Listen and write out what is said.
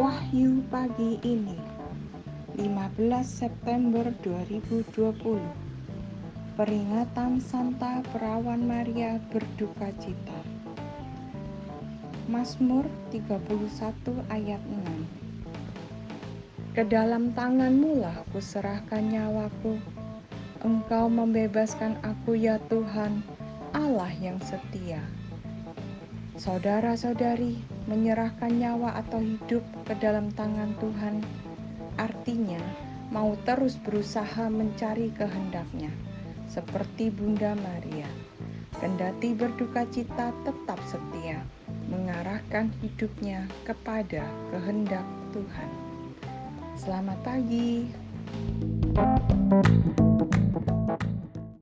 Wahyu pagi ini 15 September 2020 Peringatan Santa Perawan Maria berduka cita. Mazmur 31 ayat 6 Ke dalam tanganmu lah kuserahkan nyawaku. Engkau membebaskan aku ya Tuhan Allah yang setia Saudara-saudari, menyerahkan nyawa atau hidup ke dalam tangan Tuhan artinya mau terus berusaha mencari kehendaknya, seperti Bunda Maria. Kendati berduka cita tetap setia, mengarahkan hidupnya kepada kehendak Tuhan. Selamat pagi.